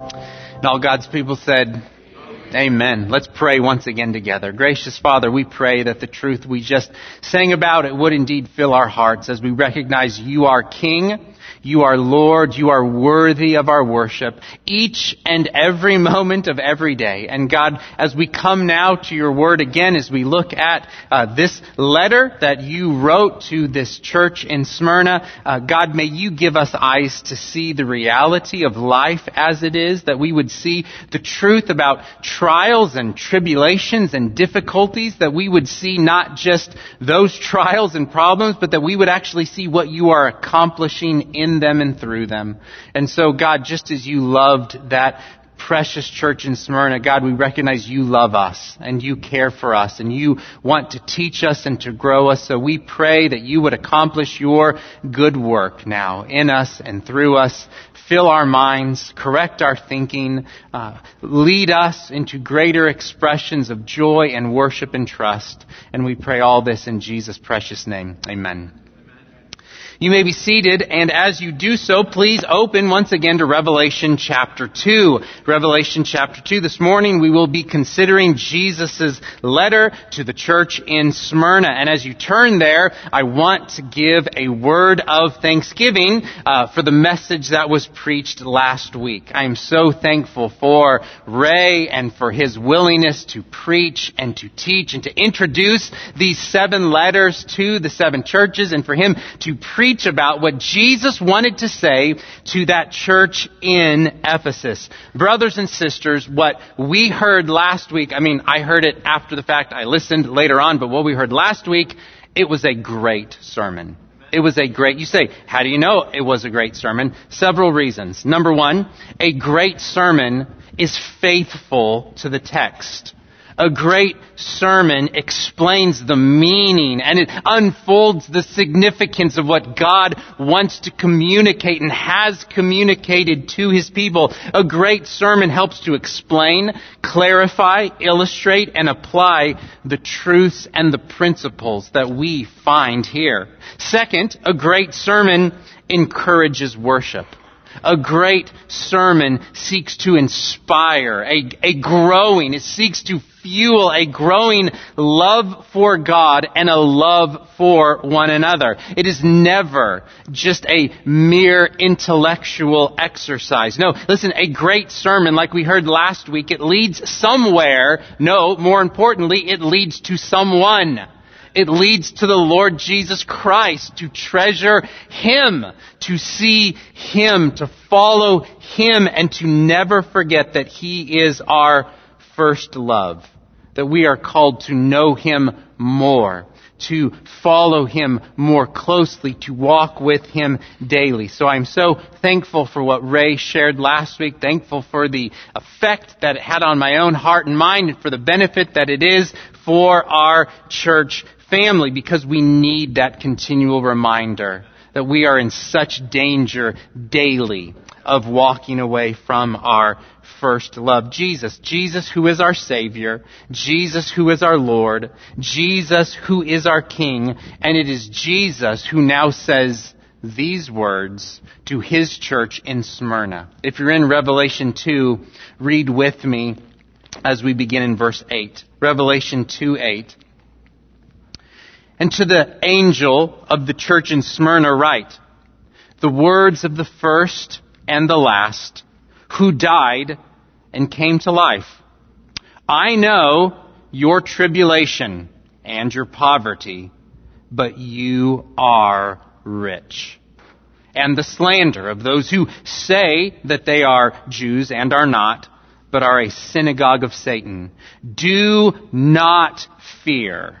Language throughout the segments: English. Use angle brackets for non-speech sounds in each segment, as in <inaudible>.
And all God's people said, Amen. Let's pray once again together. Gracious Father, we pray that the truth we just sang about it would indeed fill our hearts as we recognize you are King you are Lord. You are worthy of our worship each and every moment of every day. And God, as we come now to your word again, as we look at uh, this letter that you wrote to this church in Smyrna, uh, God, may you give us eyes to see the reality of life as it is, that we would see the truth about trials and tribulations and difficulties, that we would see not just those trials and problems, but that we would actually see what you are accomplishing in them and through them. And so, God, just as you loved that precious church in Smyrna, God, we recognize you love us and you care for us and you want to teach us and to grow us. So we pray that you would accomplish your good work now in us and through us. Fill our minds, correct our thinking, uh, lead us into greater expressions of joy and worship and trust. And we pray all this in Jesus' precious name. Amen. You may be seated, and as you do so, please open once again to Revelation chapter 2. Revelation chapter 2. This morning we will be considering Jesus' letter to the church in Smyrna. And as you turn there, I want to give a word of thanksgiving uh, for the message that was preached last week. I am so thankful for Ray and for his willingness to preach and to teach and to introduce these seven letters to the seven churches and for him to preach preach about what Jesus wanted to say to that church in Ephesus. Brothers and sisters, what we heard last week, I mean, I heard it after the fact, I listened later on, but what we heard last week, it was a great sermon. It was a great, you say, how do you know it was a great sermon? Several reasons. Number one, a great sermon is faithful to the text a great sermon explains the meaning and it unfolds the significance of what God wants to communicate and has communicated to his people. A great sermon helps to explain, clarify, illustrate, and apply the truths and the principles that we find here. Second, a great sermon encourages worship. A great sermon seeks to inspire, a, a growing, it seeks to fuel a growing love for God and a love for one another. It is never just a mere intellectual exercise. No, listen, a great sermon like we heard last week, it leads somewhere. No, more importantly, it leads to someone. It leads to the Lord Jesus Christ, to treasure Him, to see Him, to follow Him, and to never forget that He is our first love. That we are called to know Him more, to follow Him more closely, to walk with Him daily. So I'm so thankful for what Ray shared last week, thankful for the effect that it had on my own heart and mind, and for the benefit that it is for our church family because we need that continual reminder that we are in such danger daily of walking away from our first love. Jesus. Jesus who is our Savior. Jesus who is our Lord. Jesus who is our King. And it is Jesus who now says these words to His church in Smyrna. If you're in Revelation 2, read with me as we begin in verse 8. Revelation 2 8. And to the angel of the church in Smyrna write, the words of the first and the last, who died and came to life. I know your tribulation and your poverty, but you are rich. And the slander of those who say that they are Jews and are not, but are a synagogue of Satan. Do not fear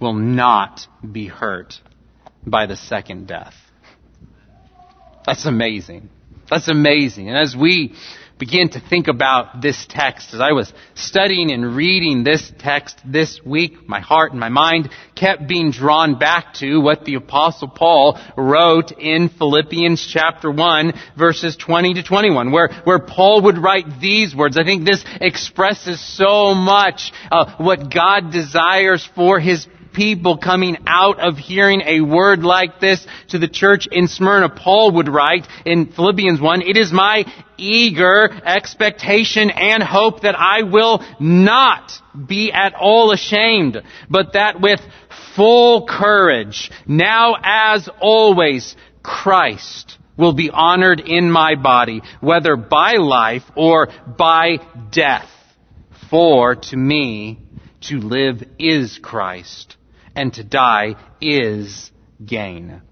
will not be hurt by the second death. That's amazing. That's amazing. And as we begin to think about this text, as I was studying and reading this text this week, my heart and my mind kept being drawn back to what the apostle Paul wrote in Philippians chapter 1 verses 20 to 21, where, where Paul would write these words. I think this expresses so much uh, what God desires for his people coming out of hearing a word like this to the church in Smyrna. Paul would write in Philippians 1, It is my eager expectation and hope that I will not be at all ashamed, but that with full courage, now as always, Christ will be honored in my body, whether by life or by death. For to me, to live is Christ, and to die is gain.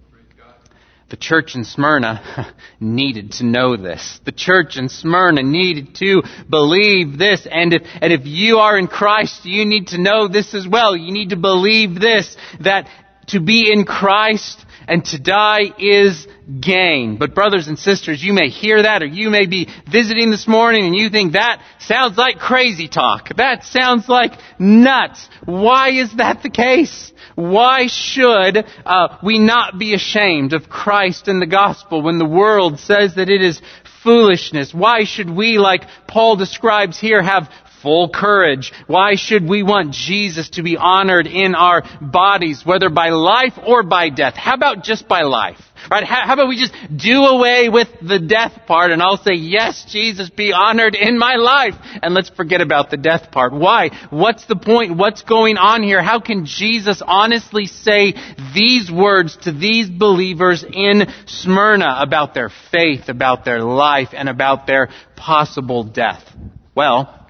The church in Smyrna <laughs> needed to know this. The church in Smyrna needed to believe this. And if, and if you are in Christ, you need to know this as well. You need to believe this, that to be in Christ and to die is gain. But brothers and sisters, you may hear that or you may be visiting this morning and you think that sounds like crazy talk. That sounds like nuts. Why is that the case? Why should uh, we not be ashamed of Christ and the gospel when the world says that it is foolishness? Why should we, like Paul describes here, have full courage. Why should we want Jesus to be honored in our bodies, whether by life or by death? How about just by life? Right? How, about we just do away with the death part and I'll say, yes, Jesus, be honored in my life. And let's forget about the death part. Why? What's the point? What's going on here? How can Jesus honestly say these words to these believers in Smyrna about their faith, about their life, and about their possible death? Well,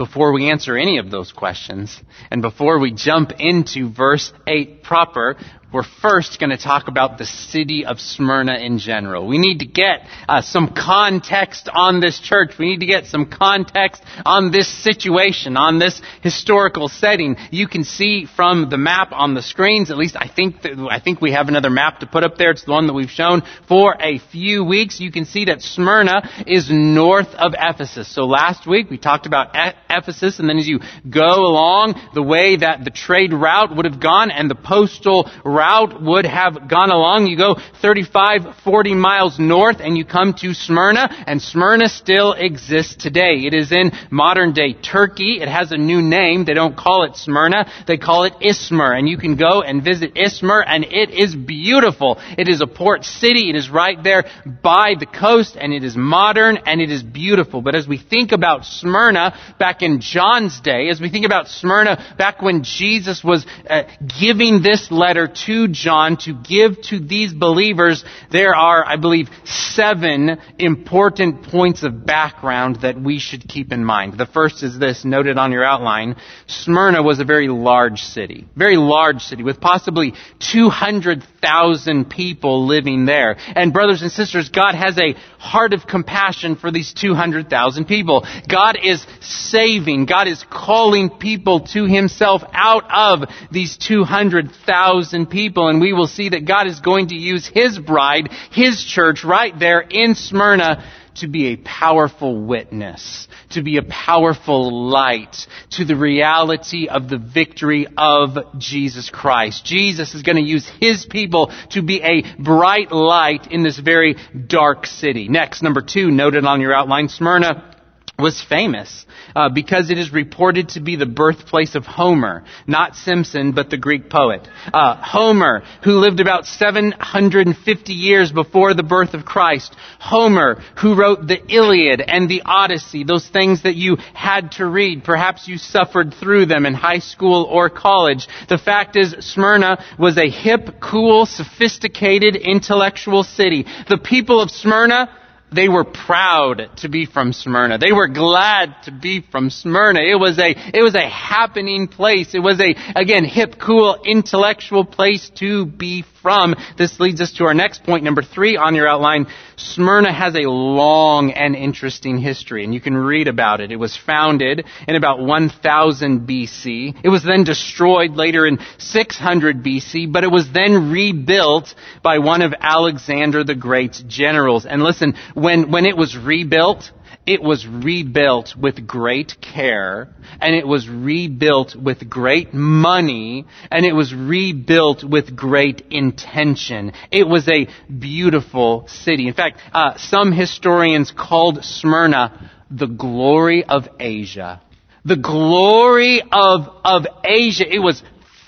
before we answer any of those questions, and before we jump into verse 8 proper, we're first going to talk about the city of Smyrna in general. We need to get uh, some context on this church. We need to get some context on this situation, on this historical setting. You can see from the map on the screens, at least I think that, I think we have another map to put up there. It's the one that we've shown for a few weeks. You can see that Smyrna is north of Ephesus. So last week we talked about e- Ephesus, and then as you go along the way that the trade route would have gone and the postal route route would have gone along. You go 35, 40 miles north and you come to Smyrna, and Smyrna still exists today. It is in modern day Turkey. It has a new name. They don't call it Smyrna. They call it Izmir. And you can go and visit Izmir, and it is beautiful. It is a port city. It is right there by the coast, and it is modern, and it is beautiful. But as we think about Smyrna back in John's day, as we think about Smyrna back when Jesus was uh, giving this letter to to John to give to these believers, there are, I believe, seven important points of background that we should keep in mind. The first is this, noted on your outline. Smyrna was a very large city. Very large city with possibly 200,000 people living there. And brothers and sisters, God has a heart of compassion for these 200,000 people. God is saving. God is calling people to Himself out of these 200,000 people. And we will see that God is going to use His bride, His church, right there in Smyrna to be a powerful witness, to be a powerful light to the reality of the victory of Jesus Christ. Jesus is going to use His people to be a bright light in this very dark city. Next, number two, noted on your outline, Smyrna was famous uh, because it is reported to be the birthplace of Homer, not Simpson, but the Greek poet. Uh, Homer, who lived about 750 years before the birth of Christ. Homer, who wrote the Iliad and the Odyssey, those things that you had to read. Perhaps you suffered through them in high school or college. The fact is, Smyrna was a hip, cool, sophisticated, intellectual city. The people of Smyrna they were proud to be from Smyrna. They were glad to be from Smyrna. It was a, it was a happening place. It was a, again, hip, cool, intellectual place to be from. This leads us to our next point, number three on your outline. Smyrna has a long and interesting history, and you can read about it. It was founded in about 1000 BC. It was then destroyed later in 600 BC, but it was then rebuilt by one of Alexander the Great's generals. And listen, when, when it was rebuilt, it was rebuilt with great care, and it was rebuilt with great money, and it was rebuilt with great intention. It was a beautiful city. In fact, uh, some historians called Smyrna the glory of Asia. The glory of, of Asia. It was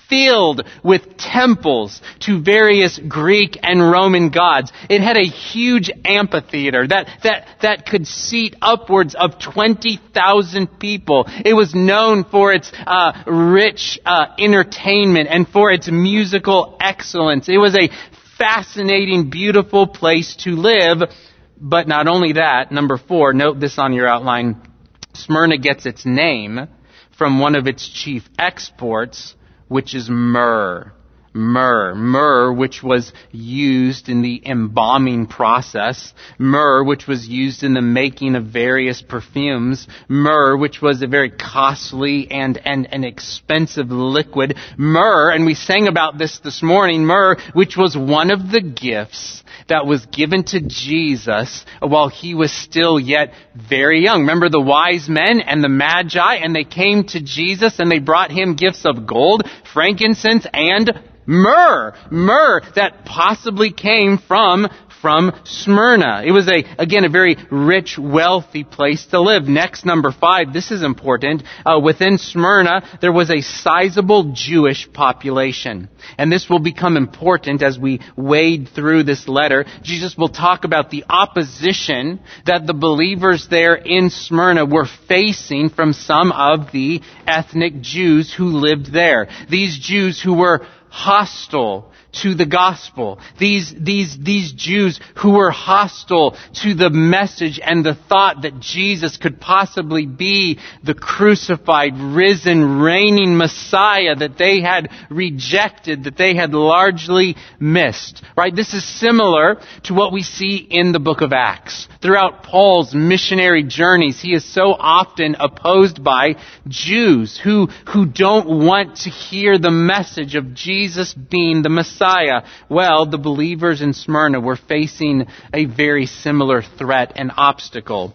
filled with temples to various Greek and Roman gods. It had a huge amphitheater that, that, that could seat upwards of 20,000 people. It was known for its uh, rich uh, entertainment and for its musical excellence. It was a fascinating, beautiful place to live. But not only that, number four, note this on your outline. Smyrna gets its name from one of its chief exports, which is myrrh. Myrrh. Myrrh, which was used in the embalming process. Myrrh, which was used in the making of various perfumes. Myrrh, which was a very costly and, and, and expensive liquid. Myrrh, and we sang about this this morning, myrrh, which was one of the gifts that was given to Jesus while he was still yet very young. Remember the wise men and the magi and they came to Jesus and they brought him gifts of gold, frankincense, and myrrh. Myrrh that possibly came from from Smyrna. It was a, again, a very rich, wealthy place to live. Next, number five, this is important. Uh, within Smyrna, there was a sizable Jewish population. And this will become important as we wade through this letter. Jesus will talk about the opposition that the believers there in Smyrna were facing from some of the ethnic Jews who lived there. These Jews who were hostile to the gospel. These, these, these Jews who were hostile to the message and the thought that Jesus could possibly be the crucified, risen, reigning Messiah that they had rejected, that they had largely missed. Right? This is similar to what we see in the book of Acts. Throughout Paul's missionary journeys, he is so often opposed by Jews who, who don't want to hear the message of Jesus being the Messiah. Well, the believers in Smyrna were facing a very similar threat and obstacle.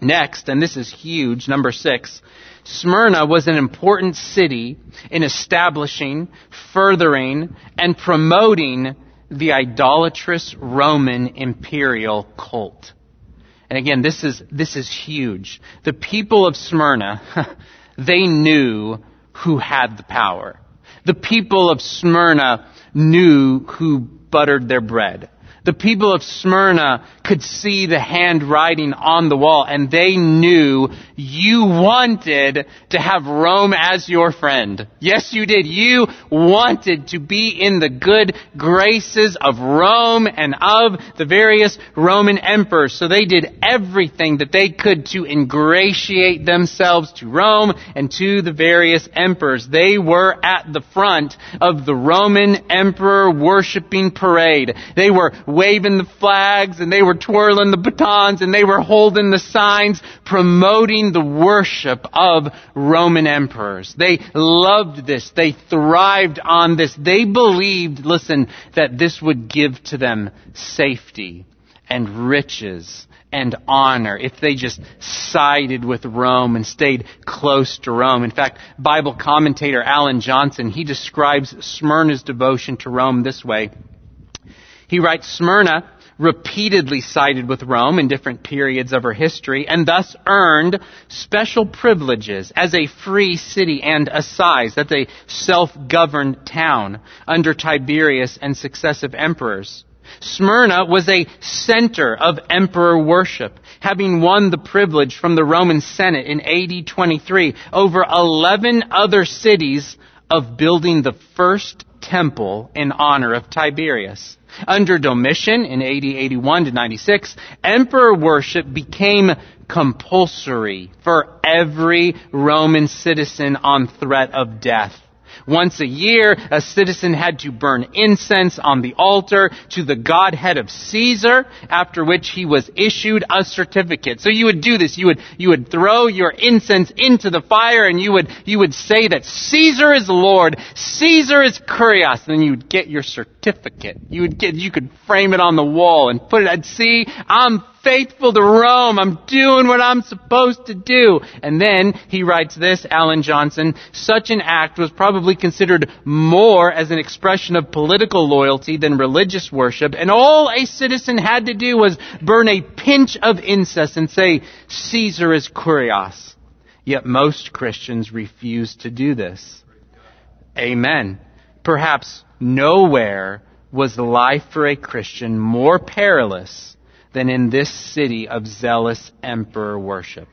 Next, and this is huge, number six, Smyrna was an important city in establishing, furthering, and promoting the idolatrous Roman imperial cult. And again, this is, this is huge. The people of Smyrna, <laughs> they knew who had the power. The people of Smyrna knew who buttered their bread. The people of Smyrna could see the handwriting on the wall and they knew you wanted to have Rome as your friend. Yes, you did. You wanted to be in the good graces of Rome and of the various Roman emperors. So they did everything that they could to ingratiate themselves to Rome and to the various emperors. They were at the front of the Roman emperor worshiping parade. They were waving the flags and they were twirling the batons and they were holding the signs promoting the worship of Roman emperors. They loved this. They thrived on this. They believed, listen, that this would give to them safety and riches and honor if they just sided with Rome and stayed close to Rome. In fact, Bible commentator Alan Johnson, he describes Smyrna's devotion to Rome this way. He writes, Smyrna repeatedly sided with Rome in different periods of her history and thus earned special privileges as a free city and assize. That's a self-governed town under Tiberius and successive emperors. Smyrna was a center of emperor worship, having won the privilege from the Roman Senate in AD 23 over 11 other cities of building the first temple in honor of Tiberius. Under Domitian in AD 81 to 96, emperor worship became compulsory for every Roman citizen on threat of death. Once a year, a citizen had to burn incense on the altar to the godhead of Caesar, after which he was issued a certificate. So you would do this. You would, you would throw your incense into the fire and you would, you would say that Caesar is Lord, Caesar is Kurios, and then you would get your certificate certificate. You would get, you could frame it on the wall and put it, I'd see, I'm faithful to Rome. I'm doing what I'm supposed to do. And then he writes this, Alan Johnson, such an act was probably considered more as an expression of political loyalty than religious worship. And all a citizen had to do was burn a pinch of incense and say, Caesar is kurios. Yet most Christians refuse to do this. Amen. Perhaps nowhere was life for a Christian more perilous than in this city of zealous emperor worship.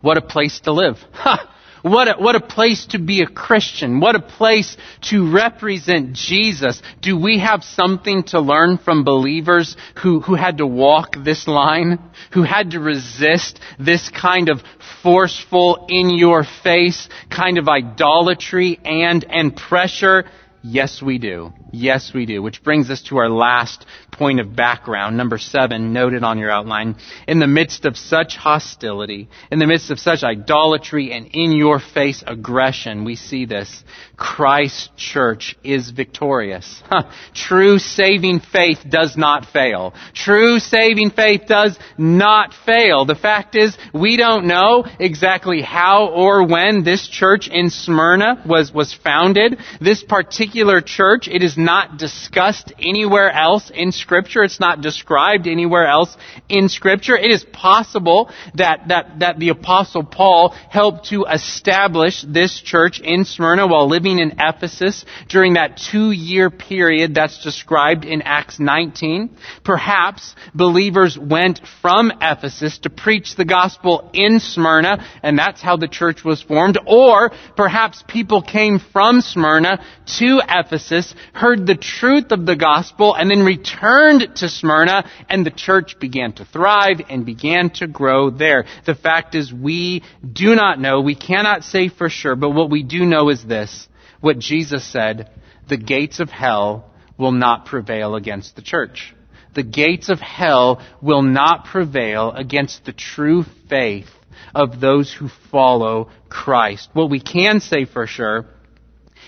What a place to live. <laughs> Ha! What a, what a place to be a Christian. What a place to represent Jesus. Do we have something to learn from believers who, who had to walk this line? Who had to resist this kind of forceful, in your face kind of idolatry and, and pressure? Yes, we do. Yes, we do. Which brings us to our last point of background, number seven, noted on your outline. In the midst of such hostility, in the midst of such idolatry and in your face aggression, we see this. Christ's church is victorious. Huh. True saving faith does not fail. True saving faith does not fail. The fact is, we don't know exactly how or when this church in Smyrna was, was founded. This particular church, it is not discussed anywhere else in Scripture. It's not described anywhere else in Scripture. It is possible that, that, that the Apostle Paul helped to establish this church in Smyrna while living in Ephesus during that two year period that's described in Acts 19. Perhaps believers went from Ephesus to preach the gospel in Smyrna, and that's how the church was formed. Or perhaps people came from Smyrna to Ephesus, heard the truth of the gospel, and then returned to Smyrna, and the church began to thrive and began to grow there. The fact is, we do not know, we cannot say for sure, but what we do know is this. What Jesus said, the gates of hell will not prevail against the church. The gates of hell will not prevail against the true faith of those who follow Christ. What we can say for sure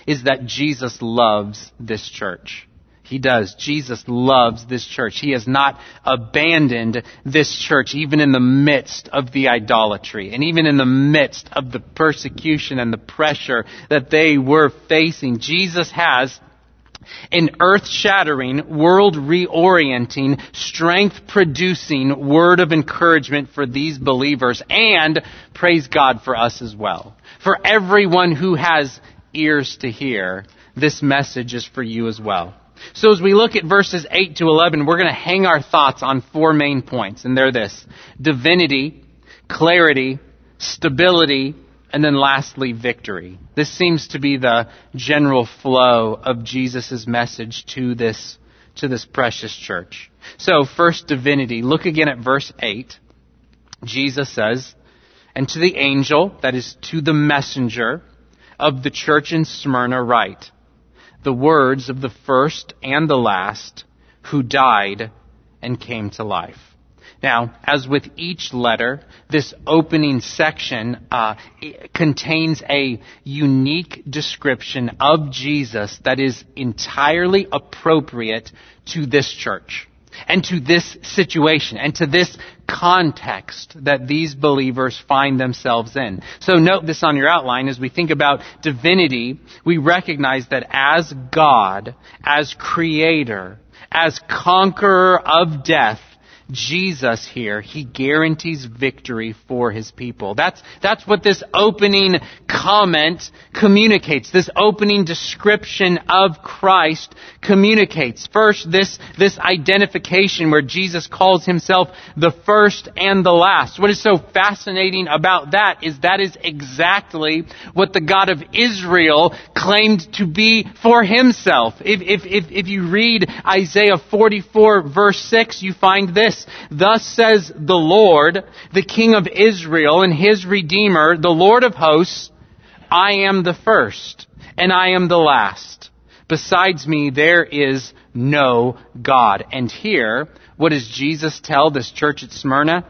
is that Jesus loves this church. He does. Jesus loves this church. He has not abandoned this church even in the midst of the idolatry and even in the midst of the persecution and the pressure that they were facing. Jesus has an earth shattering, world reorienting, strength producing word of encouragement for these believers and praise God for us as well. For everyone who has ears to hear, this message is for you as well. So as we look at verses 8 to 11, we're going to hang our thoughts on four main points, and they're this. Divinity, clarity, stability, and then lastly, victory. This seems to be the general flow of Jesus' message to this, to this precious church. So first, divinity. Look again at verse 8. Jesus says, And to the angel, that is to the messenger, of the church in Smyrna write the words of the first and the last who died and came to life. Now, as with each letter, this opening section uh, contains a unique description of Jesus that is entirely appropriate to this church and to this situation and to this context that these believers find themselves in. So note this on your outline as we think about divinity, we recognize that as God, as creator, as conqueror of death, Jesus here, he guarantees victory for his people. That's, that's what this opening comment communicates. This opening description of Christ communicates. First, this, this identification where Jesus calls himself the first and the last. What is so fascinating about that is that is exactly what the God of Israel claimed to be for himself. If, if, if, if you read Isaiah 44 verse 6, you find this. Thus says the Lord, the King of Israel and his Redeemer, the Lord of hosts, I am the first and I am the last. Besides me, there is no God. And here, what does Jesus tell this church at Smyrna?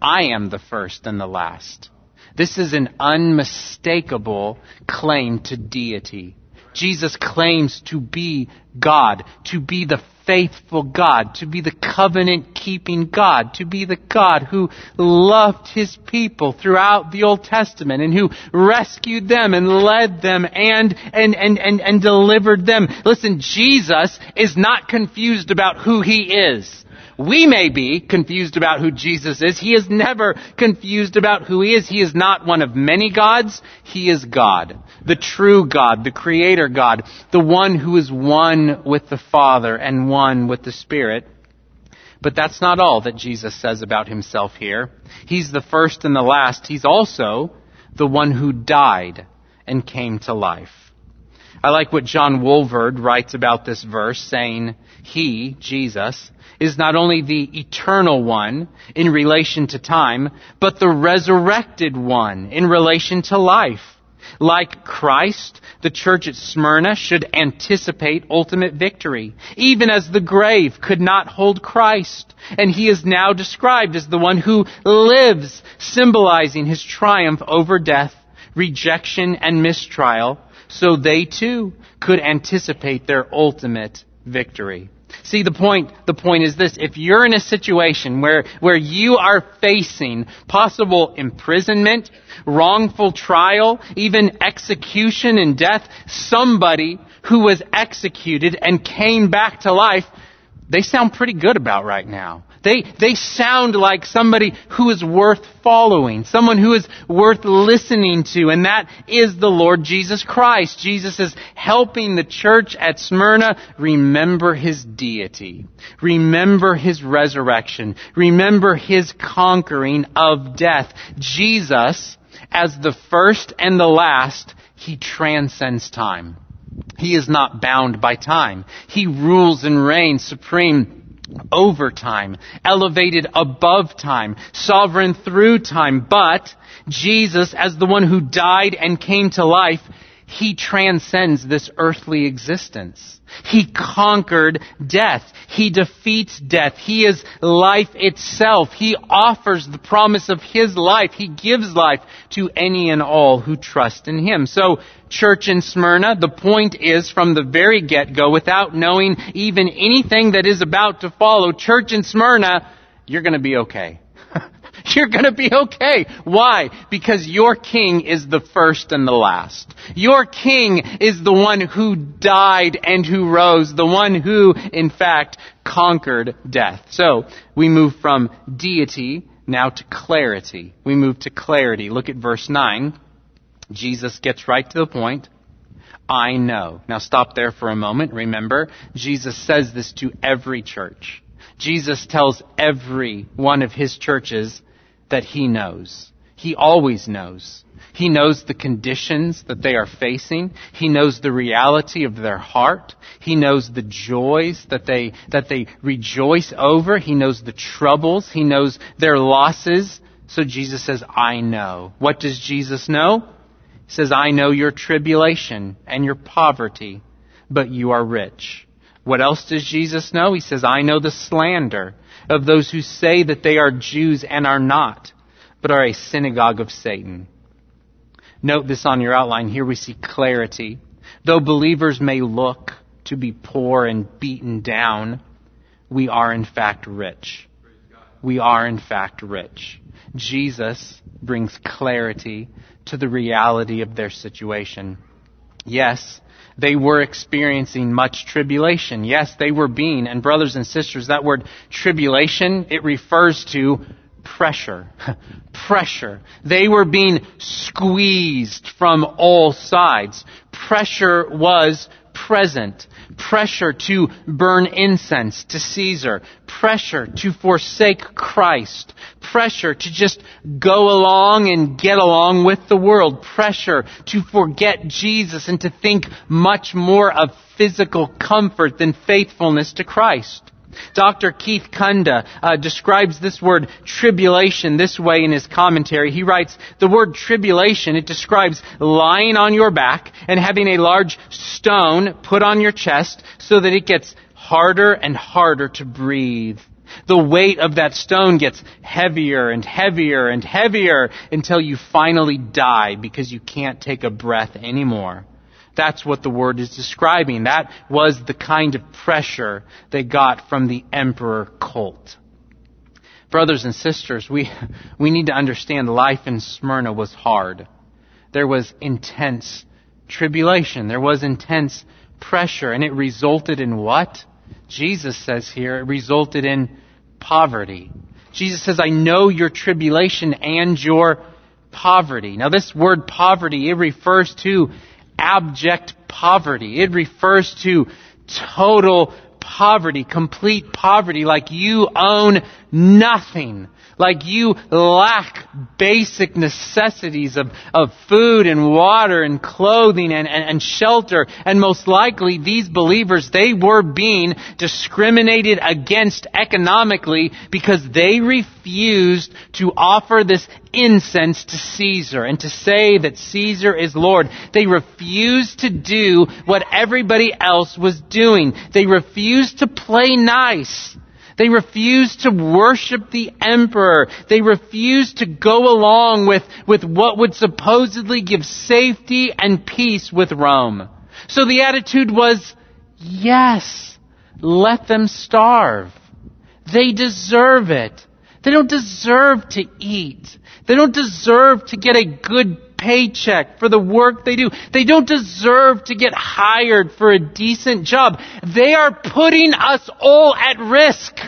I am the first and the last. This is an unmistakable claim to deity. Jesus claims to be God, to be the faithful God, to be the covenant keeping God, to be the God who loved his people throughout the Old Testament and who rescued them and led them and, and, and, and, and delivered them. Listen, Jesus is not confused about who he is. We may be confused about who Jesus is. He is never confused about who he is. He is not one of many gods. He is God. The true God, the creator God, the one who is one with the Father and one with the Spirit. But that's not all that Jesus says about himself here. He's the first and the last. He's also the one who died and came to life. I like what John Walvoord writes about this verse, saying, He, Jesus, is not only the eternal one in relation to time, but the resurrected one in relation to life. Like Christ, the church at Smyrna should anticipate ultimate victory, even as the grave could not hold Christ. And he is now described as the one who lives, symbolizing his triumph over death, rejection, and mistrial, so they too could anticipate their ultimate victory. See, the point, the point is this. If you're in a situation where, where you are facing possible imprisonment, wrongful trial, even execution and death, somebody who was executed and came back to life, they sound pretty good about right now. They, they sound like somebody who is worth following, someone who is worth listening to, and that is the Lord Jesus Christ. Jesus is helping the church at Smyrna remember his deity, remember his resurrection, remember his conquering of death. Jesus, as the first and the last, he transcends time. He is not bound by time. He rules and reigns supreme over time, elevated above time, sovereign through time, but Jesus, as the one who died and came to life, he transcends this earthly existence. He conquered death. He defeats death. He is life itself. He offers the promise of His life. He gives life to any and all who trust in Him. So, church in Smyrna, the point is from the very get-go, without knowing even anything that is about to follow, church in Smyrna, you're gonna be okay. <laughs> You're gonna be okay. Why? Because your king is the first and the last. Your king is the one who died and who rose, the one who, in fact, conquered death. So, we move from deity now to clarity. We move to clarity. Look at verse 9. Jesus gets right to the point. I know. Now stop there for a moment. Remember, Jesus says this to every church. Jesus tells every one of his churches that he knows. He always knows. He knows the conditions that they are facing. He knows the reality of their heart. He knows the joys that they, that they rejoice over. He knows the troubles. He knows their losses. So Jesus says, I know. What does Jesus know? He says, I know your tribulation and your poverty, but you are rich. What else does Jesus know? He says, I know the slander of those who say that they are Jews and are not, but are a synagogue of Satan. Note this on your outline. Here we see clarity. Though believers may look to be poor and beaten down, we are in fact rich. We are in fact rich. Jesus brings clarity to the reality of their situation. Yes, they were experiencing much tribulation. Yes, they were being, and brothers and sisters, that word tribulation, it refers to pressure. <laughs> pressure. They were being squeezed from all sides. Pressure was present. Pressure to burn incense to Caesar. Pressure to forsake Christ. Pressure to just go along and get along with the world. Pressure to forget Jesus and to think much more of physical comfort than faithfulness to Christ. Dr. Keith Kunda uh, describes this word tribulation this way in his commentary. He writes, the word tribulation, it describes lying on your back and having a large stone put on your chest so that it gets harder and harder to breathe. The weight of that stone gets heavier and heavier and heavier until you finally die because you can't take a breath anymore. That's what the word is describing. That was the kind of pressure they got from the emperor cult. Brothers and sisters, we, <laughs> we need to understand life in Smyrna was hard. There was intense tribulation. There was intense pressure. And it resulted in what? Jesus says here, it resulted in poverty. Jesus says, I know your tribulation and your poverty. Now this word poverty, it refers to abject poverty. It refers to total poverty, complete poverty, like you own nothing like you lack basic necessities of, of food and water and clothing and, and, and shelter. And most likely these believers, they were being discriminated against economically because they refused to offer this incense to Caesar and to say that Caesar is Lord. They refused to do what everybody else was doing. They refused to play nice. They refused to worship the emperor. They refused to go along with, with what would supposedly give safety and peace with Rome. So the attitude was, yes, let them starve. They deserve it. They don't deserve to eat. They don't deserve to get a good paycheck for the work they do. They don't deserve to get hired for a decent job. They are putting us all at risk.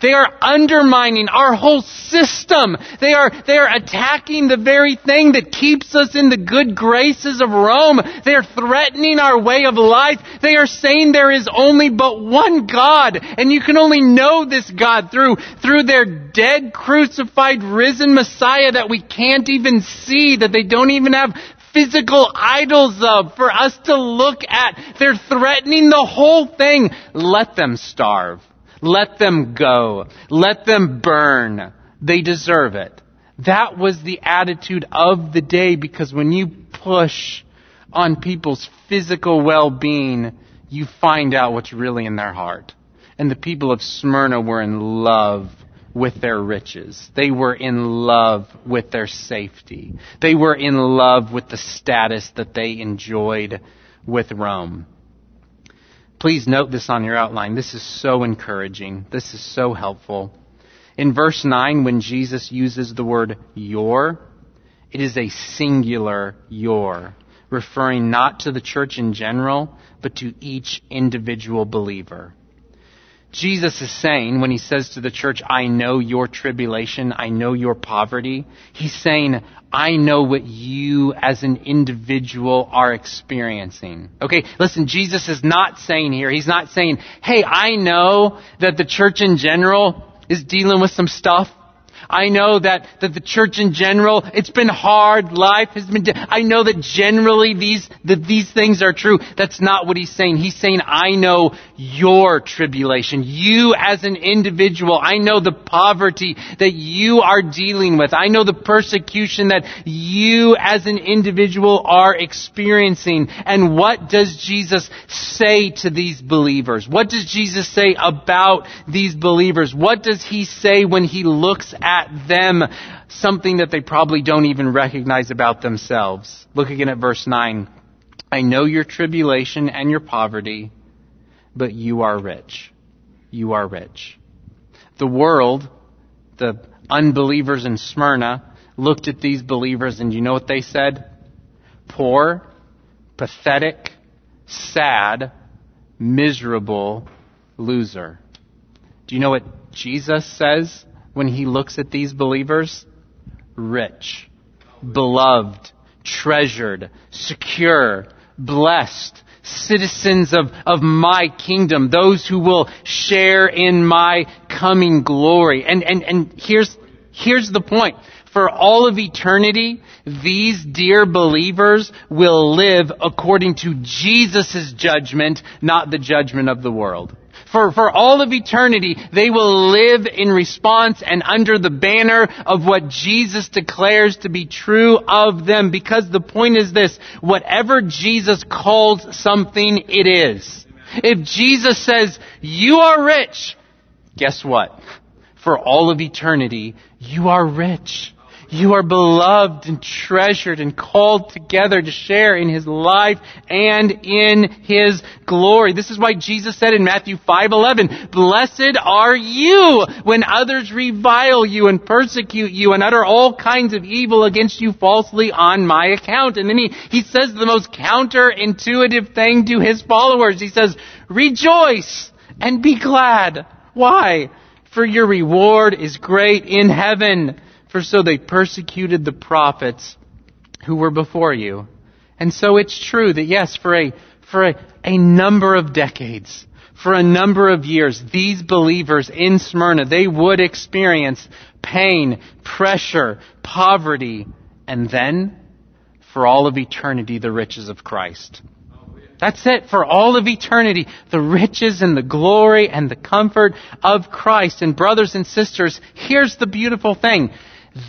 They are undermining our whole system. They are, they are attacking the very thing that keeps us in the good graces of Rome. They are threatening our way of life. They are saying there is only but one God, and you can only know this God through, through their dead, crucified, risen Messiah that we can't even see, that they don't even have physical idols of for us to look at. They're threatening the whole thing. Let them starve. Let them go. Let them burn. They deserve it. That was the attitude of the day because when you push on people's physical well-being, you find out what's really in their heart. And the people of Smyrna were in love with their riches. They were in love with their safety. They were in love with the status that they enjoyed with Rome. Please note this on your outline. This is so encouraging. This is so helpful. In verse 9, when Jesus uses the word your, it is a singular your, referring not to the church in general, but to each individual believer. Jesus is saying when he says to the church, I know your tribulation, I know your poverty, he's saying, I know what you as an individual are experiencing. Okay, listen, Jesus is not saying here, he's not saying, hey, I know that the church in general is dealing with some stuff. I know that, that the church in general, it's been hard. Life has been, I know that generally these, that these things are true. That's not what he's saying. He's saying, I know your tribulation. You as an individual, I know the poverty that you are dealing with. I know the persecution that you as an individual are experiencing. And what does Jesus say to these believers? What does Jesus say about these believers? What does he say when he looks at at them something that they probably don't even recognize about themselves. Look again at verse 9. I know your tribulation and your poverty, but you are rich. You are rich. The world, the unbelievers in Smyrna, looked at these believers and you know what they said? Poor, pathetic, sad, miserable loser. Do you know what Jesus says when he looks at these believers? Rich, beloved, treasured, secure, blessed, citizens of, of my kingdom, those who will share in my coming glory. And, and, and here's, here's the point. For all of eternity, these dear believers will live according to Jesus' judgment, not the judgment of the world. For, for all of eternity, they will live in response and under the banner of what Jesus declares to be true of them. Because the point is this, whatever Jesus calls something, it is. If Jesus says, you are rich, guess what? For all of eternity, you are rich. You are beloved and treasured and called together to share in His life and in His glory. This is why Jesus said in Matthew 5:11, "Blessed are you when others revile you and persecute you and utter all kinds of evil against you falsely on my account." And then he, he says the most counterintuitive thing to his followers. He says, "Rejoice and be glad." Why? For your reward is great in heaven. For so they persecuted the prophets who were before you. And so it's true that yes, for a, for a, a number of decades, for a number of years, these believers in Smyrna, they would experience pain, pressure, poverty, and then, for all of eternity, the riches of Christ. That's it for all of eternity. The riches and the glory and the comfort of Christ. And brothers and sisters, here's the beautiful thing.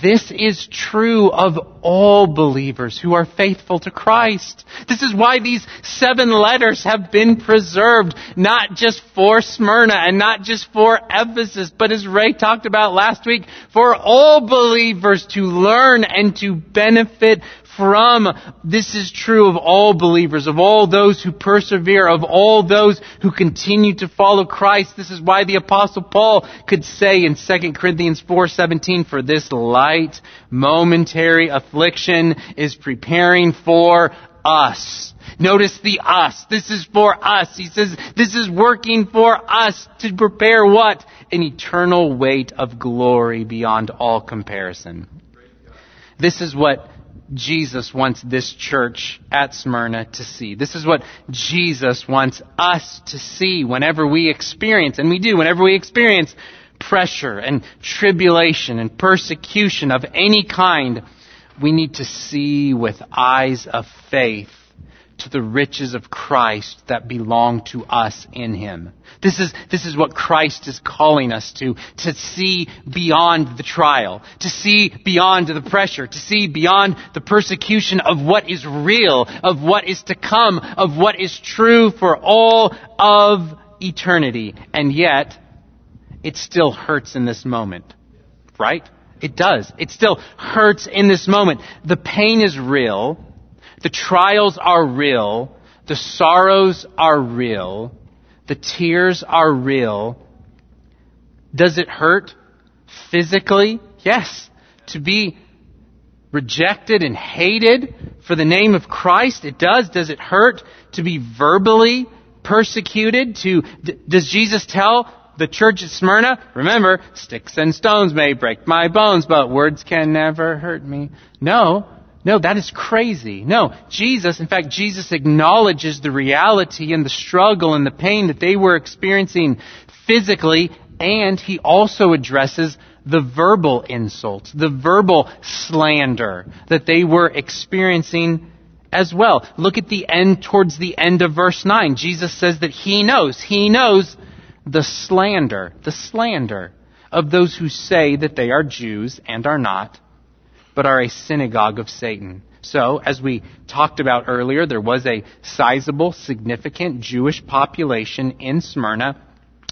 This is true of all believers who are faithful to Christ. This is why these seven letters have been preserved, not just for Smyrna and not just for Ephesus, but as Ray talked about last week, for all believers to learn and to benefit from. This is true of all believers, of all those who persevere, of all those who continue to follow Christ. This is why the apostle Paul could say in 2 Corinthians 4:17 for this light momentary affliction is preparing for us. Notice the us. This is for us. He says this is working for us to prepare what? An eternal weight of glory beyond all comparison. This is what Jesus wants this church at Smyrna to see. This is what Jesus wants us to see whenever we experience, and we do, whenever we experience pressure and tribulation and persecution of any kind, we need to see with eyes of faith to the riches of Christ that belong to us in Him. This is, this is what Christ is calling us to, to see beyond the trial, to see beyond the pressure, to see beyond the persecution of what is real, of what is to come, of what is true for all of eternity. And yet, it still hurts in this moment. Right? It does. It still hurts in this moment. The pain is real. The trials are real. The sorrows are real. The tears are real. Does it hurt physically? Yes. To be rejected and hated for the name of Christ, it does. Does it hurt to be verbally persecuted? To does Jesus tell the church at Smyrna, remember, sticks and stones may break my bones, but words can never hurt me. No, no, that is crazy. No, Jesus, in fact, Jesus acknowledges the reality and the struggle and the pain that they were experiencing physically, and he also addresses the verbal insults, the verbal slander that they were experiencing as well. Look at the end, towards the end of verse 9. Jesus says that he knows, he knows the slander, the slander of those who say that they are Jews and are not but are a synagogue of Satan. So, as we talked about earlier, there was a sizable, significant Jewish population in Smyrna,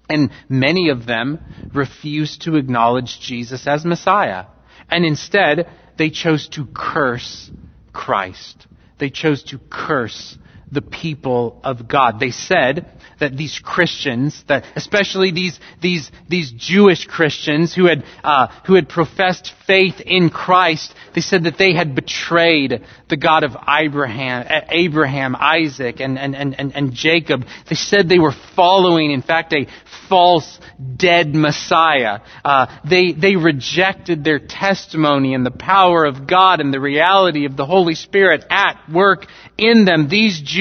and many of them refused to acknowledge Jesus as Messiah. And instead, they chose to curse Christ. They chose to curse the people of God. They said that these Christians, that especially these these these Jewish Christians who had uh, who had professed faith in Christ, they said that they had betrayed the God of Abraham, Abraham, Isaac, and and and and Jacob. They said they were following, in fact, a false dead Messiah. Uh, they they rejected their testimony and the power of God and the reality of the Holy Spirit at work in them. These Jews,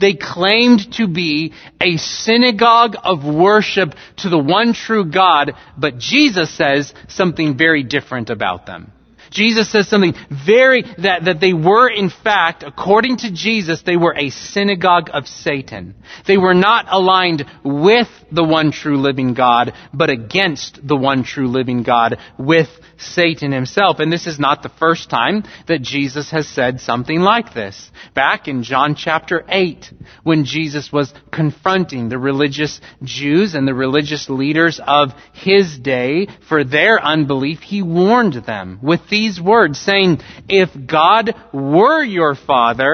they claimed to be a synagogue of worship to the one true God, but Jesus says something very different about them. Jesus says something very, that, that they were in fact, according to Jesus, they were a synagogue of Satan. They were not aligned with the one true living God, but against the one true living God with Satan himself. And this is not the first time that Jesus has said something like this. Back in John chapter 8, when Jesus was confronting the religious Jews and the religious leaders of his day for their unbelief, he warned them with these these words saying, if God were your father,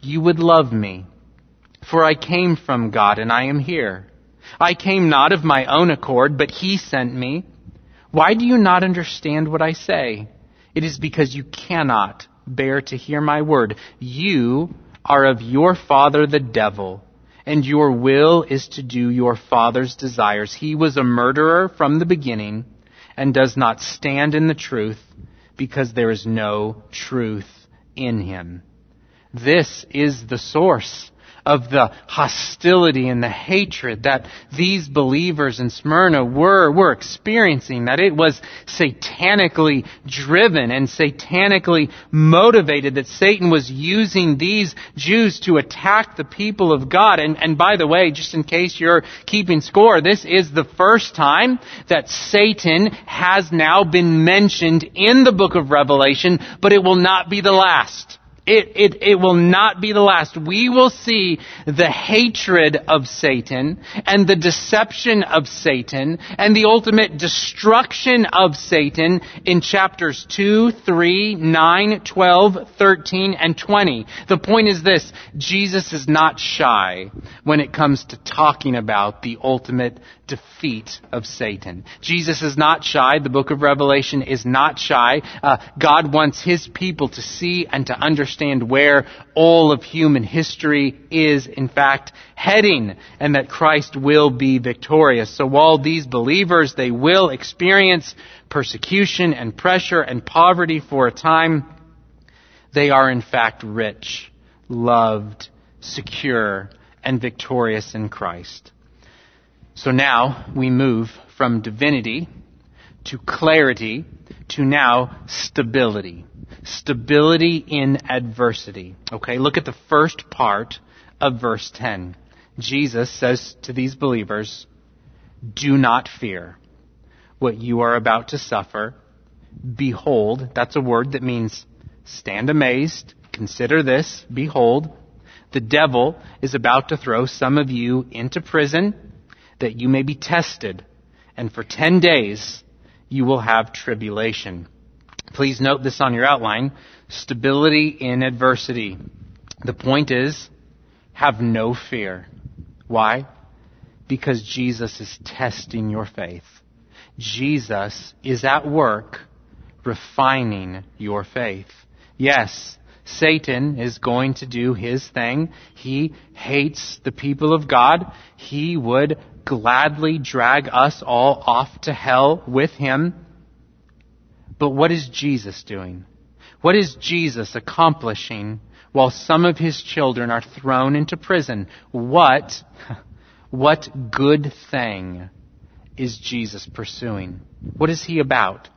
you would love me. For I came from God and I am here. I came not of my own accord, but he sent me. Why do you not understand what I say? It is because you cannot bear to hear my word. You are of your father the devil, and your will is to do your father's desires. He was a murderer from the beginning and does not stand in the truth because there is no truth in him. This is the source of the hostility and the hatred that these believers in Smyrna were, were experiencing, that it was satanically driven and satanically motivated, that Satan was using these Jews to attack the people of God. And, and by the way, just in case you're keeping score, this is the first time that Satan has now been mentioned in the book of Revelation, but it will not be the last. It, it, it will not be the last. We will see the hatred of Satan and the deception of Satan and the ultimate destruction of Satan in chapters 2, 3, 9, 12, 13, and 20. The point is this, Jesus is not shy when it comes to talking about the ultimate defeat of Satan. Jesus is not shy. The book of Revelation is not shy. Uh, God wants His people to see and to understand where all of human history is, in fact, heading, and that Christ will be victorious. So while these believers, they will experience persecution and pressure and poverty for a time, they are in fact rich, loved, secure, and victorious in Christ. So now we move from divinity to clarity to now stability. Stability in adversity. Okay, look at the first part of verse 10. Jesus says to these believers, Do not fear what you are about to suffer. Behold, that's a word that means stand amazed. Consider this. Behold, the devil is about to throw some of you into prison that you may be tested, and for ten days you will have tribulation. Please note this on your outline. Stability in adversity. The point is, have no fear. Why? Because Jesus is testing your faith. Jesus is at work refining your faith. Yes, Satan is going to do his thing. He hates the people of God. He would gladly drag us all off to hell with him. But what is Jesus doing? What is Jesus accomplishing while some of his children are thrown into prison? What, <laughs> what good thing is Jesus pursuing? What is he about?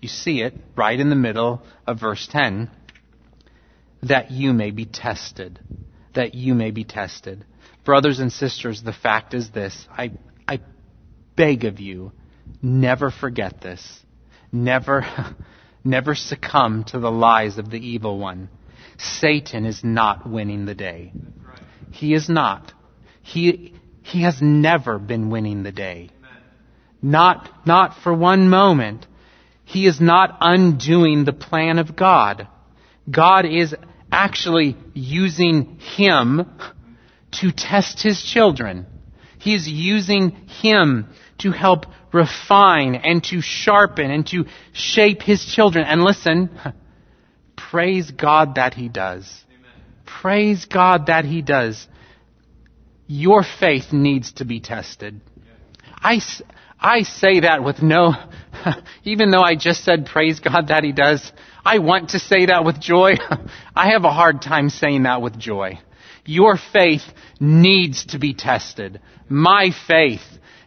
You see it right in the middle of verse 10 that you may be tested. That you may be tested. Brothers and sisters, the fact is this. I, I beg of you, never forget this. Never, <laughs> never succumb to the lies of the evil one. Satan is not winning the day. He is not. He, he has never been winning the day. Not, not for one moment. He is not undoing the plan of God. God is actually using him <laughs> to test his children. He is using him to help refine and to sharpen and to shape his children. And listen, <laughs> praise God that he does. Amen. Praise God that he does. Your faith needs to be tested. I, I say that with no, <laughs> even though I just said praise God that he does, I want to say that with joy. <laughs> I have a hard time saying that with joy. Your faith needs to be tested. My faith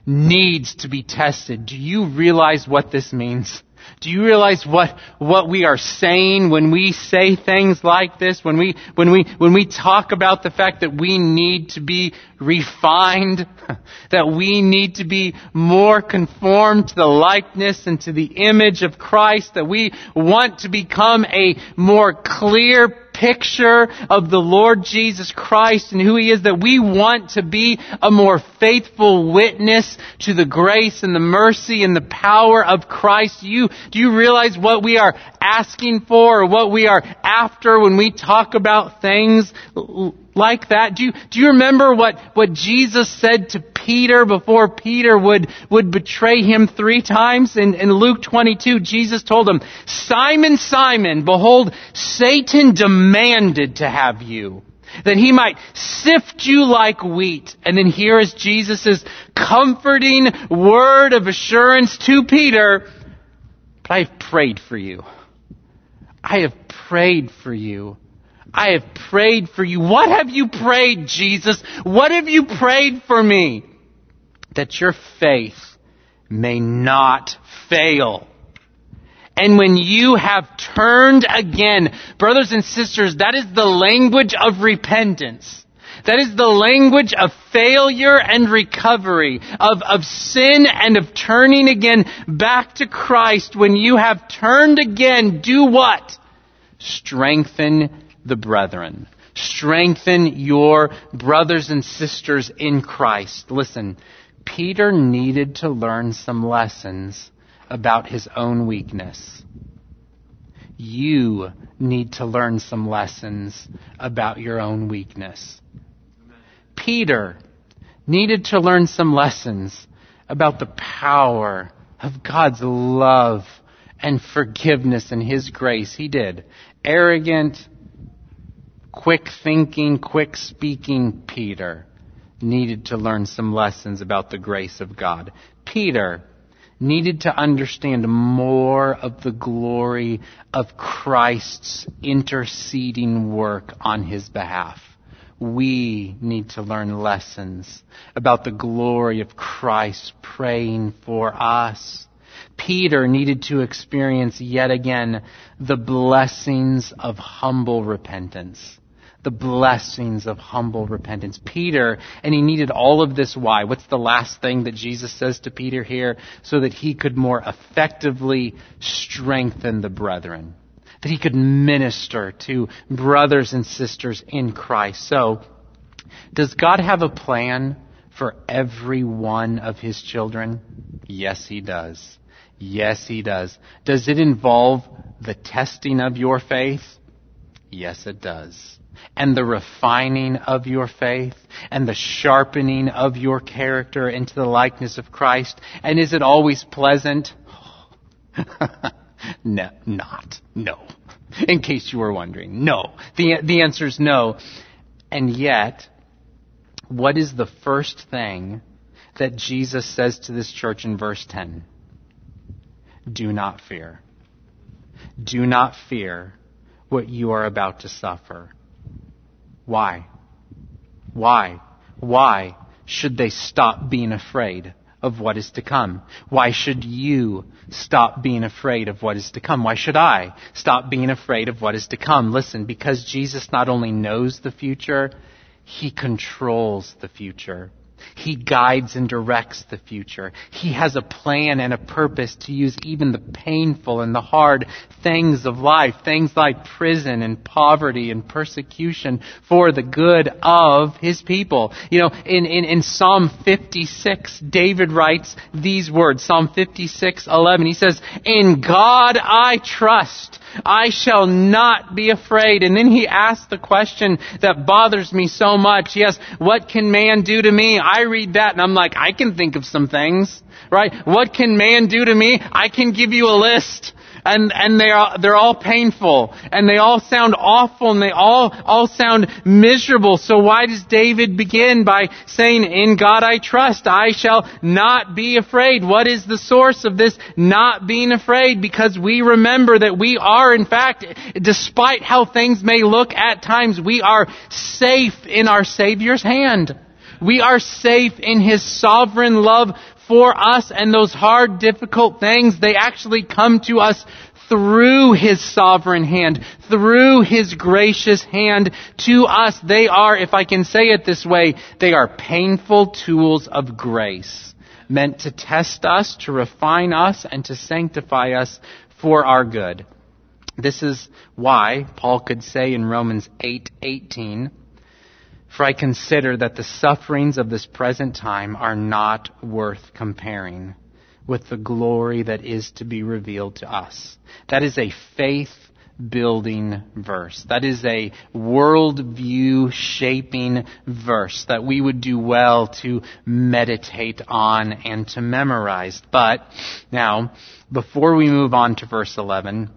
needs to be tested. Do you realize what this means? Do you realize what, what we are saying when we say things like this? When we, when we, when we talk about the fact that we need to be refined, <laughs> that we need to be more conformed to the likeness and to the image of Christ, that we want to become a more clear picture of the Lord Jesus Christ and who He is, that we want to be a more faithful witness to the grace and the mercy and the power of Christ. You, do you realize what we are asking for or what we are after when we talk about things like that? Do you, do you remember what, what Jesus said to Peter before Peter would, would betray him three times? In, in Luke 22, Jesus told him, Simon, Simon, behold, Satan demanded to have you that he might sift you like wheat. And then here is Jesus' comforting word of assurance to Peter, but I have prayed for you. I have prayed for you. I have prayed for you. What have you prayed, Jesus? What have you prayed for me? That your faith may not fail. And when you have turned again, brothers and sisters, that is the language of repentance. That is the language of failure and recovery, of, of sin and of turning again back to Christ. When you have turned again, do what? Strengthen the brethren. Strengthen your brothers and sisters in Christ. Listen, Peter needed to learn some lessons about his own weakness. You need to learn some lessons about your own weakness. Peter needed to learn some lessons about the power of God's love and forgiveness and His grace. He did. Arrogant, quick thinking, quick speaking Peter needed to learn some lessons about the grace of God. Peter needed to understand more of the glory of Christ's interceding work on his behalf. We need to learn lessons about the glory of Christ praying for us. Peter needed to experience yet again the blessings of humble repentance the blessings of humble repentance. Peter, and he needed all of this why? What's the last thing that Jesus says to Peter here? So that he could more effectively strengthen the brethren. That he could minister to brothers and sisters in Christ. So, does God have a plan for every one of his children? Yes, he does. Yes, he does. Does it involve the testing of your faith? Yes, it does and the refining of your faith and the sharpening of your character into the likeness of Christ? And is it always pleasant? <laughs> no, not. No. In case you were wondering. No. The, the answer is no. And yet, what is the first thing that Jesus says to this church in verse 10? Do not fear. Do not fear what you are about to suffer. Why? Why? Why should they stop being afraid of what is to come? Why should you stop being afraid of what is to come? Why should I stop being afraid of what is to come? Listen, because Jesus not only knows the future, He controls the future. He guides and directs the future. He has a plan and a purpose to use even the painful and the hard things of life, things like prison and poverty and persecution for the good of His people. You know, in, in, in Psalm 56, David writes these words, Psalm 56, 11. He says, In God I trust. I shall not be afraid. And then he asks the question that bothers me so much. Yes, what can man do to me? I read that and I'm like, I can think of some things, right? What can man do to me? I can give you a list and and they are they're all painful and they all sound awful and they all all sound miserable. So why does David begin by saying, "In God I trust; I shall not be afraid"? What is the source of this not being afraid? Because we remember that we are, in fact, despite how things may look at times, we are safe in our Savior's hand. We are safe in His sovereign love for us and those hard, difficult things, they actually come to us through His sovereign hand, through His gracious hand to us. They are, if I can say it this way, they are painful tools of grace, meant to test us, to refine us, and to sanctify us for our good. This is why Paul could say in Romans 8:18, "For I consider that the sufferings of this present time are not worth comparing with the glory that is to be revealed to us." That is a faith building verse. That is a worldview shaping verse that we would do well to meditate on and to memorize. But now, before we move on to verse 11,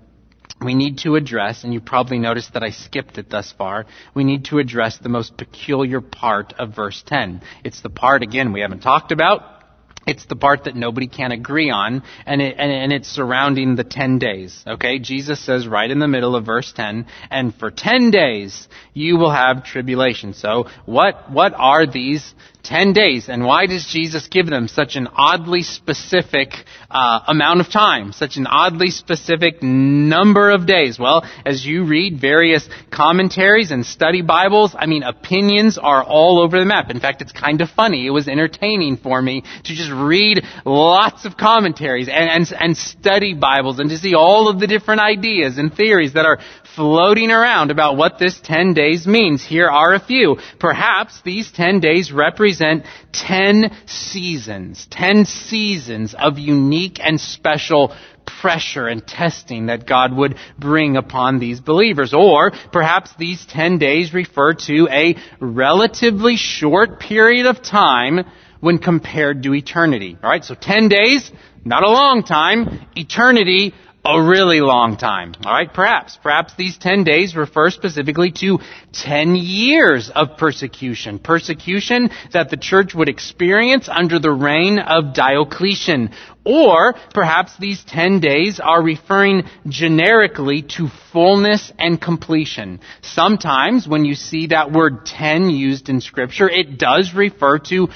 we need to address, and you probably noticed that I skipped it thus far, we need to address the most peculiar part of verse 10. It's the part, again, we haven't talked about. It's the part that nobody can agree on, and, it, and, and, it's surrounding the 10 days. Okay? Jesus says right in the middle of verse 10, and for 10 days you will have tribulation. So, what, what are these 10 days. And why does Jesus give them such an oddly specific uh, amount of time, such an oddly specific number of days? Well, as you read various commentaries and study Bibles, I mean, opinions are all over the map. In fact, it's kind of funny. It was entertaining for me to just read lots of commentaries and, and, and study Bibles and to see all of the different ideas and theories that are floating around about what this 10 days means. Here are a few. Perhaps these 10 days represent 10 seasons, 10 seasons of unique and special pressure and testing that God would bring upon these believers. Or perhaps these 10 days refer to a relatively short period of time when compared to eternity. Alright, so 10 days, not a long time. Eternity, a really long time. Alright, perhaps. Perhaps these 10 days refer specifically to 10 years of persecution. Persecution that the church would experience under the reign of Diocletian. Or perhaps these 10 days are referring generically to fullness and completion. Sometimes when you see that word 10 used in scripture, it does refer to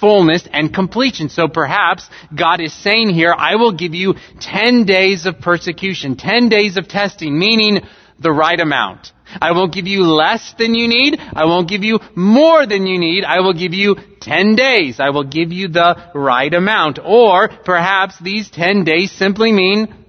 fullness and completion. So perhaps God is saying here, I will give you 10 days of persecution, 10 days of testing, meaning the right amount. I won't give you less than you need. I won't give you more than you need. I will give you 10 days. I will give you the right amount. Or perhaps these 10 days simply mean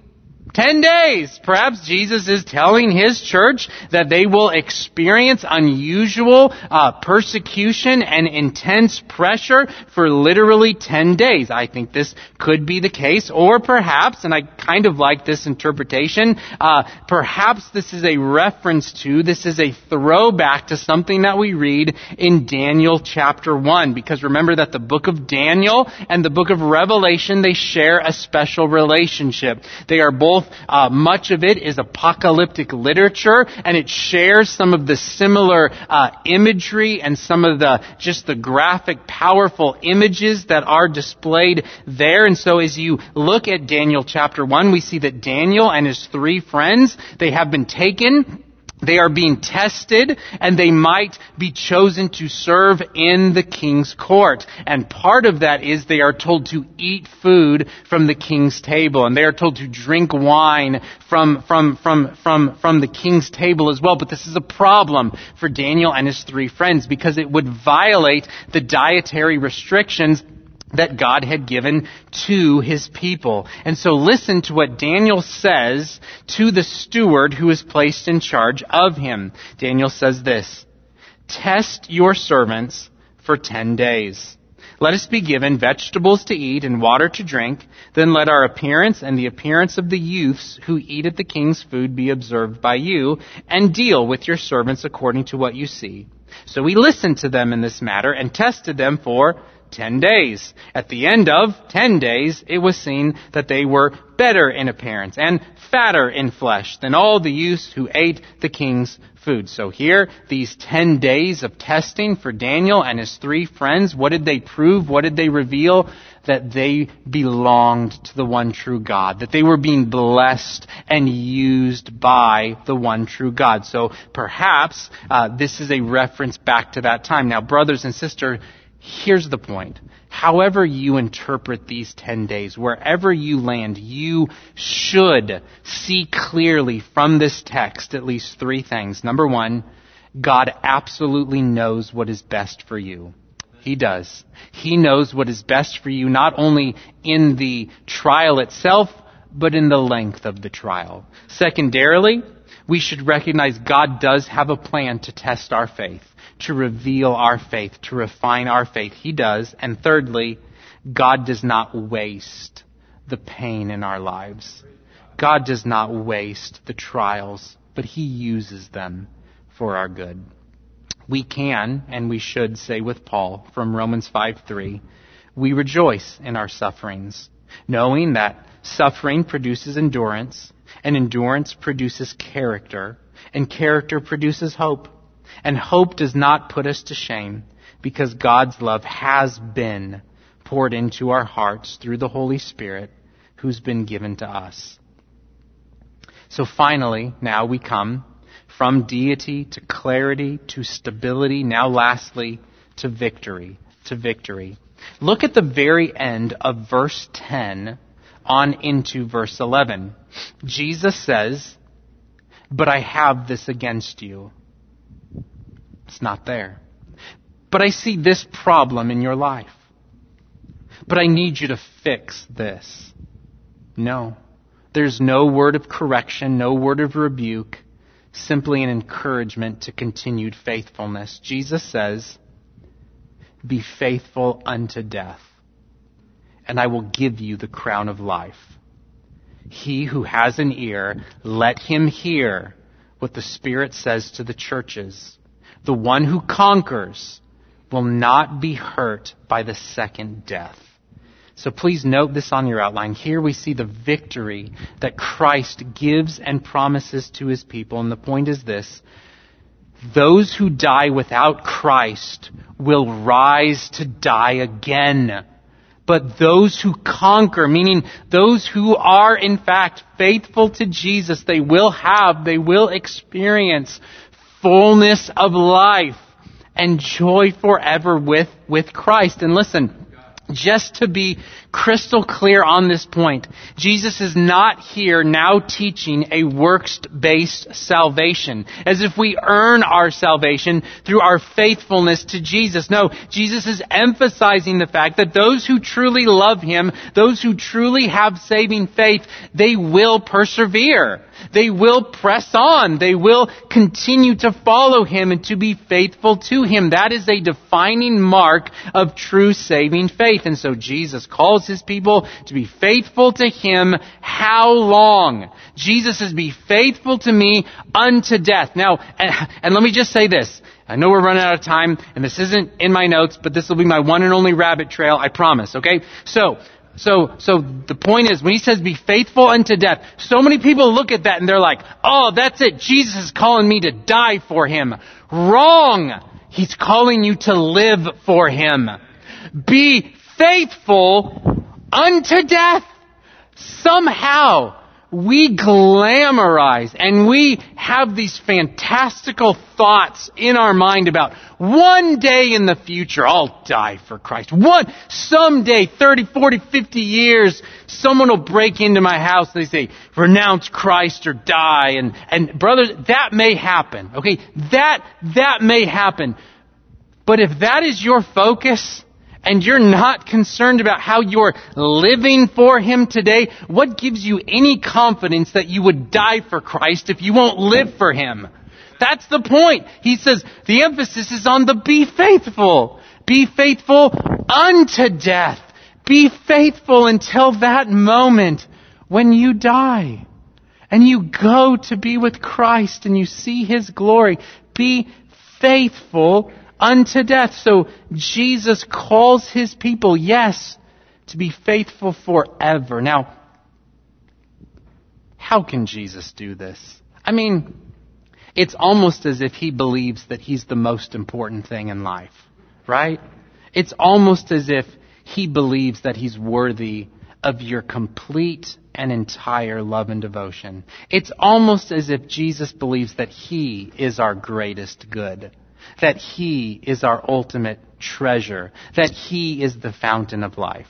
Ten days. Perhaps Jesus is telling his church that they will experience unusual uh, persecution and intense pressure for literally ten days. I think this could be the case, or perhaps, and I kind of like this interpretation, uh, perhaps this is a reference to, this is a throwback to something that we read in Daniel chapter one. Because remember that the book of Daniel and the book of Revelation they share a special relationship. They are both uh, much of it is apocalyptic literature, and it shares some of the similar uh, imagery and some of the just the graphic, powerful images that are displayed there. And so, as you look at Daniel chapter one, we see that Daniel and his three friends they have been taken they are being tested and they might be chosen to serve in the king's court. And part of that is they are told to eat food from the king's table and they are told to drink wine from, from, from, from, from the king's table as well. But this is a problem for Daniel and his three friends because it would violate the dietary restrictions that God had given to his people. And so listen to what Daniel says to the steward who is placed in charge of him. Daniel says this, Test your servants for ten days. Let us be given vegetables to eat and water to drink. Then let our appearance and the appearance of the youths who eat at the king's food be observed by you, and deal with your servants according to what you see. So we listened to them in this matter and tested them for ten days. At the end of ten days, it was seen that they were better in appearance and fatter in flesh than all the youths who ate the king's food. So here, these ten days of testing for Daniel and his three friends, what did they prove? What did they reveal? That they belonged to the one true God. That they were being blessed and used by the one true God. So perhaps uh, this is a reference back to that time. Now, brothers and sisters, Here's the point. However you interpret these 10 days, wherever you land, you should see clearly from this text at least three things. Number one, God absolutely knows what is best for you. He does. He knows what is best for you, not only in the trial itself, but in the length of the trial. Secondarily, we should recognize God does have a plan to test our faith, to reveal our faith, to refine our faith. He does. And thirdly, God does not waste the pain in our lives. God does not waste the trials, but He uses them for our good. We can and we should say with Paul from Romans 5 3, we rejoice in our sufferings, knowing that suffering produces endurance, and endurance produces character, and character produces hope. And hope does not put us to shame, because God's love has been poured into our hearts through the Holy Spirit who's been given to us. So finally, now we come from deity to clarity to stability, now lastly to victory, to victory. Look at the very end of verse 10 on into verse 11. Jesus says, But I have this against you. It's not there. But I see this problem in your life. But I need you to fix this. No. There's no word of correction, no word of rebuke, simply an encouragement to continued faithfulness. Jesus says, Be faithful unto death, and I will give you the crown of life. He who has an ear, let him hear what the Spirit says to the churches. The one who conquers will not be hurt by the second death. So please note this on your outline. Here we see the victory that Christ gives and promises to his people. And the point is this. Those who die without Christ will rise to die again. But those who conquer, meaning those who are in fact faithful to Jesus, they will have, they will experience fullness of life and joy forever with, with Christ. And listen, just to be crystal clear on this point, Jesus is not here now teaching a works-based salvation, as if we earn our salvation through our faithfulness to Jesus. No, Jesus is emphasizing the fact that those who truly love Him, those who truly have saving faith, they will persevere. They will press on. They will continue to follow Him and to be faithful to Him. That is a defining mark of true saving faith. And so Jesus calls His people to be faithful to Him. How long? Jesus says, be faithful to me unto death. Now, and, and let me just say this. I know we're running out of time, and this isn't in my notes, but this will be my one and only rabbit trail, I promise, okay? So, so, so the point is, when he says be faithful unto death, so many people look at that and they're like, oh, that's it. Jesus is calling me to die for him. Wrong. He's calling you to live for him. Be faithful unto death. Somehow, we glamorize and we have these fantastical thoughts in our mind about one day in the future I'll die for Christ. One, someday, 30, 40, 50 years, someone will break into my house and they say, renounce Christ or die. And, and brothers, that may happen. Okay? That, that may happen. But if that is your focus, and you're not concerned about how you're living for Him today, what gives you any confidence that you would die for Christ if you won't live for Him? That's the point. He says the emphasis is on the be faithful. Be faithful unto death. Be faithful until that moment when you die and you go to be with Christ and you see His glory. Be faithful unto death. So Jesus calls his people, yes, to be faithful forever. Now, how can Jesus do this? I mean, it's almost as if he believes that he's the most important thing in life, right? It's almost as if he believes that he's worthy of your complete and entire love and devotion. It's almost as if Jesus believes that he is our greatest good that He is our ultimate treasure, that He is the fountain of life.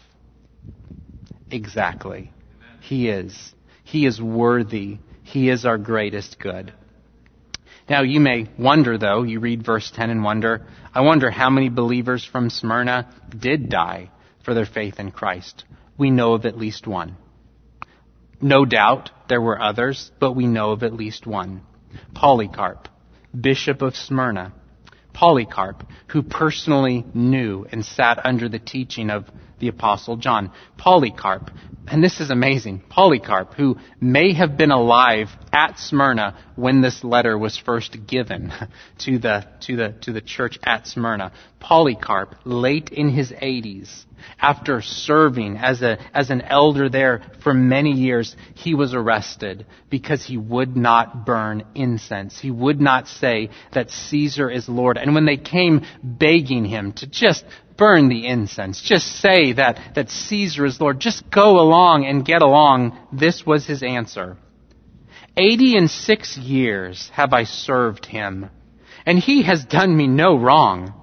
Exactly. He is. He is worthy. He is our greatest good. Now you may wonder though, you read verse 10 and wonder, I wonder how many believers from Smyrna did die for their faith in Christ. We know of at least one. No doubt there were others, but we know of at least one. Polycarp, Bishop of Smyrna. Polycarp, who personally knew and sat under the teaching of the Apostle John. Polycarp, and this is amazing, Polycarp, who may have been alive at Smyrna when this letter was first given <laughs> to the, to the, to the church at Smyrna. Polycarp, late in his 80s, after serving as, a, as an elder there for many years, he was arrested because he would not burn incense. He would not say that Caesar is Lord. And when they came begging him to just burn the incense, just say that, that Caesar is Lord, just go along and get along, this was his answer. Eighty and six years have I served him, and he has done me no wrong.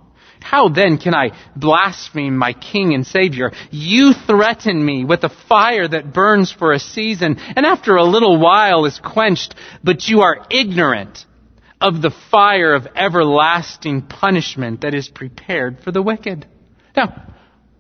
How then can I blaspheme my King and Savior? You threaten me with a fire that burns for a season and after a little while is quenched, but you are ignorant of the fire of everlasting punishment that is prepared for the wicked. Now,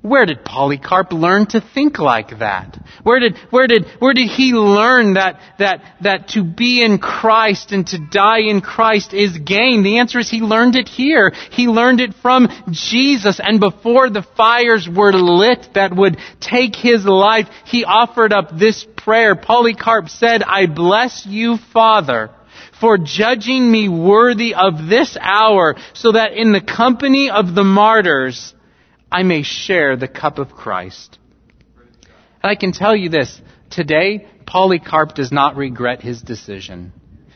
where did Polycarp learn to think like that? Where did, where did, where did he learn that, that, that to be in Christ and to die in Christ is gain? The answer is he learned it here. He learned it from Jesus and before the fires were lit that would take his life, he offered up this prayer. Polycarp said, I bless you, Father, for judging me worthy of this hour so that in the company of the martyrs, I may share the cup of Christ. And I can tell you this, today, Polycarp does not regret his decision.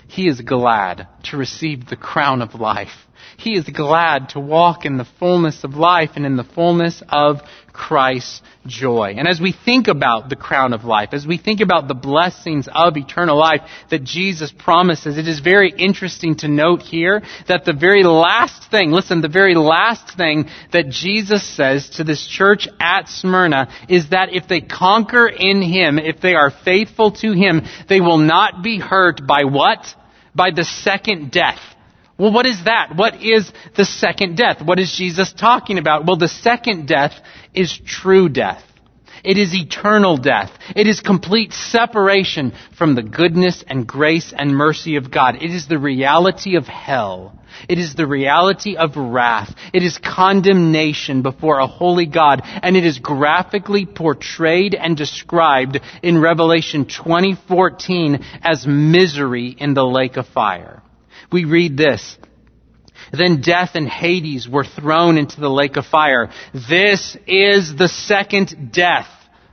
He is glad to receive the crown of life. He is glad to walk in the fullness of life and in the fullness of Christ's joy. And as we think about the crown of life, as we think about the blessings of eternal life that Jesus promises, it is very interesting to note here that the very last thing, listen, the very last thing that Jesus says to this church at Smyrna is that if they conquer in Him, if they are faithful to Him, they will not be hurt by what? By the second death. Well, what is that? What is the second death? What is Jesus talking about? Well, the second death is true death. It is eternal death. It is complete separation from the goodness and grace and mercy of God. It is the reality of hell. It is the reality of wrath. It is condemnation before a holy God. And it is graphically portrayed and described in Revelation 2014 as misery in the lake of fire we read this. Then death and Hades were thrown into the lake of fire. This is the second death,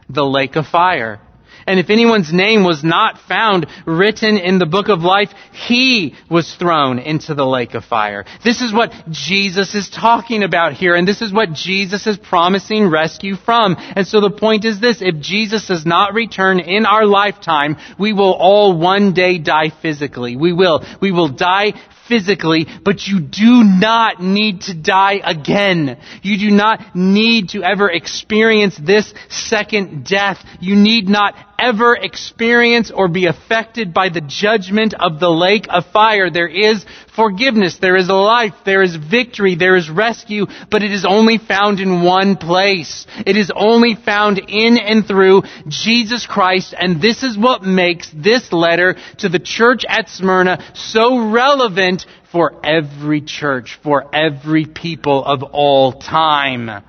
the lake of fire. And if anyone's name was not found written in the book of life, he was thrown into the lake of fire. This is what Jesus is talking about here, and this is what Jesus is promising rescue from. And so the point is this, if Jesus does not return in our lifetime, we will all one day die physically. We will. We will die physically, but you do not need to die again. You do not need to ever experience this second death. You need not ever experience or be affected by the judgment of the lake of fire. There is forgiveness, there is life, there is victory, there is rescue, but it is only found in one place. It is only found in and through Jesus Christ, and this is what makes this letter to the church at Smyrna so relevant for every church, for every people of all time.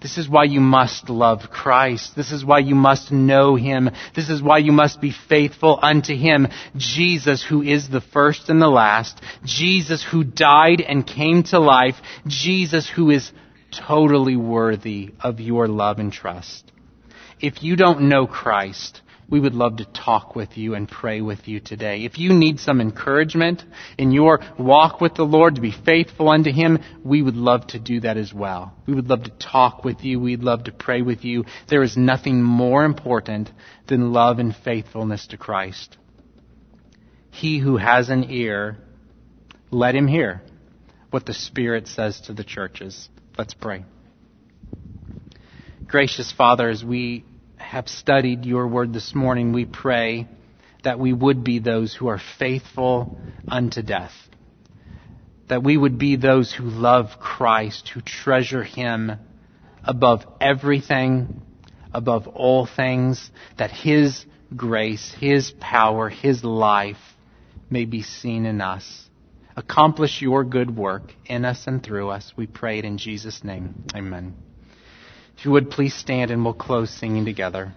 This is why you must love Christ. This is why you must know Him. This is why you must be faithful unto Him. Jesus, who is the first and the last. Jesus, who died and came to life. Jesus, who is totally worthy of your love and trust. If you don't know Christ, we would love to talk with you and pray with you today. If you need some encouragement in your walk with the Lord to be faithful unto Him, we would love to do that as well. We would love to talk with you. We'd love to pray with you. There is nothing more important than love and faithfulness to Christ. He who has an ear, let him hear what the Spirit says to the churches. Let's pray. Gracious Father, as we have studied your word this morning, we pray that we would be those who are faithful unto death. That we would be those who love Christ, who treasure him above everything, above all things, that his grace, his power, his life may be seen in us. Accomplish your good work in us and through us. We pray it in Jesus' name. Amen. If you would please stand and we'll close singing together.